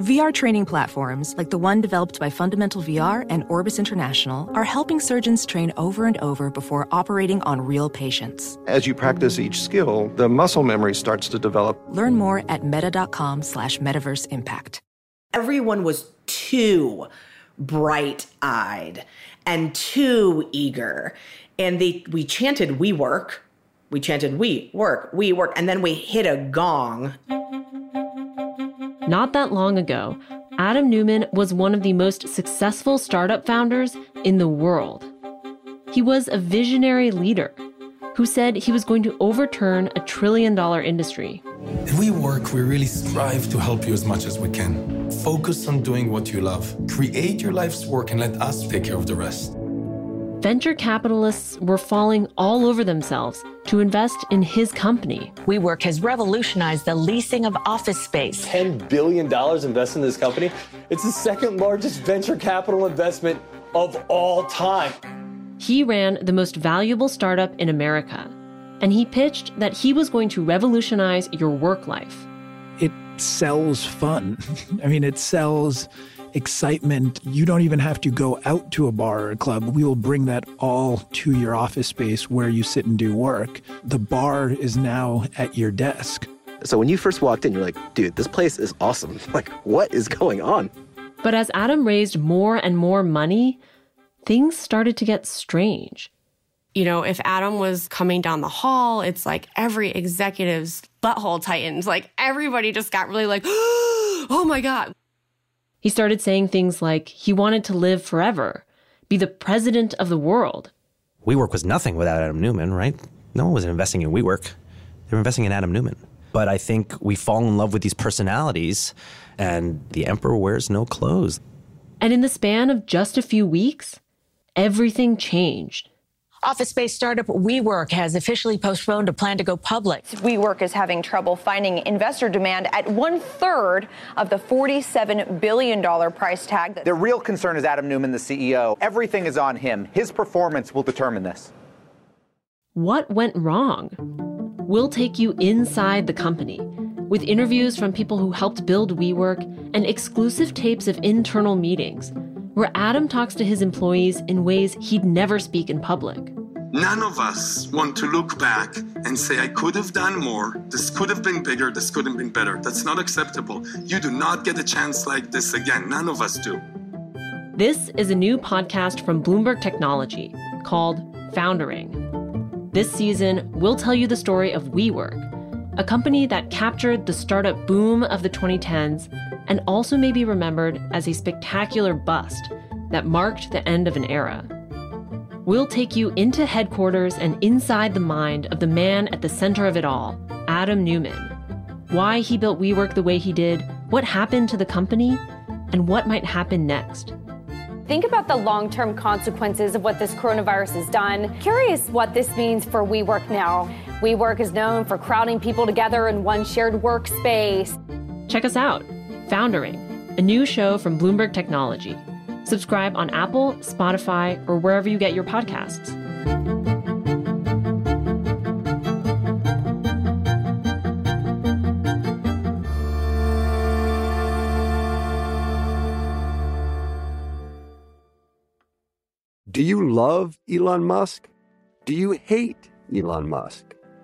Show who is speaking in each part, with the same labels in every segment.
Speaker 1: VR training platforms, like the one developed by Fundamental VR and Orbis International, are helping surgeons train over and over before operating on real patients.
Speaker 2: As you practice each skill, the muscle memory starts to develop.
Speaker 1: Learn more at meta.com slash metaverse impact.
Speaker 3: Everyone was too bright-eyed and too eager. And they we chanted we work. We chanted we work, we work, and then we hit a gong.
Speaker 4: Not that long ago, Adam Neumann was one of the most successful startup founders in the world. He was a visionary leader who said he was going to overturn a trillion dollar industry.
Speaker 5: At WeWork, we really strive to help you as much as we can. Focus on doing what you love. Create your life's work and let us take care of the rest
Speaker 4: venture capitalists were falling all over themselves to invest in his company.
Speaker 6: WeWork has revolutionized the leasing of office space.
Speaker 7: $10 billion invested in this company. It's the second largest venture capital investment of all time.
Speaker 4: He ran the most valuable startup in America, and he pitched that he was going to revolutionize your work life.
Speaker 8: It sells fun. I mean, it sells excitement. You don't even have to go out to a bar or a club. We will bring that all to your office space where you sit and do work. The bar is now at your desk.
Speaker 9: So when you first walked in, you're like, dude, this place is awesome. Like, what is going on?
Speaker 4: But as Adam raised more and more money, things started to get strange.
Speaker 10: You know, if Adam was coming down the hall, it's like every executive's butthole tightens. Like everybody just got really like, oh my God.
Speaker 4: He started saying things like he wanted to live forever, be the president of the world.
Speaker 11: WeWork was nothing without Adam Neumann, right? No one was investing in WeWork. They were investing in Adam Neumann. But I think we fall in love with these personalities, and the emperor wears no clothes.
Speaker 4: And in the span of just a few weeks, everything changed.
Speaker 6: Office space startup WeWork has officially postponed a plan to go public.
Speaker 12: WeWork is having trouble finding investor demand at one third of the $47 billion price tag.
Speaker 13: The real concern is Adam Neumann, the CEO. Everything is on him. His performance will determine this.
Speaker 4: What went wrong? We'll take you inside the company with interviews from people who helped build WeWork and exclusive tapes of internal meetings where Adam talks to his employees in ways he'd never speak in public.
Speaker 5: None of us want to look back and say, I could have done more. This could have been bigger. This could have been better. That's not acceptable. You do not get a chance like this again. None of us do.
Speaker 4: This is a new podcast from Bloomberg Technology called Foundering. This season, we'll tell you the story of WeWork, a company that captured the startup boom of the 2010s and also may be remembered as a spectacular bust that marked the end of an era. We'll take you into headquarters and inside the mind of the man at the center of it all, Adam Neumann. Why he built WeWork the way he did, what happened to the company, and what might happen next.
Speaker 14: Think about the long term consequences of what this coronavirus has done. Curious what this means for WeWork now. WeWork is known for crowding people together in one shared workspace.
Speaker 4: Check us out Foundering, a new show from Bloomberg Technology. Subscribe on Apple, Spotify, or wherever you get your podcasts.
Speaker 15: Do you love Elon Musk? Do you hate Elon Musk?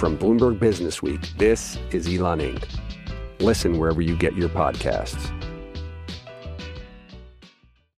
Speaker 15: From Bloomberg Business Week, this is Elon Inc. Listen wherever you get your podcasts.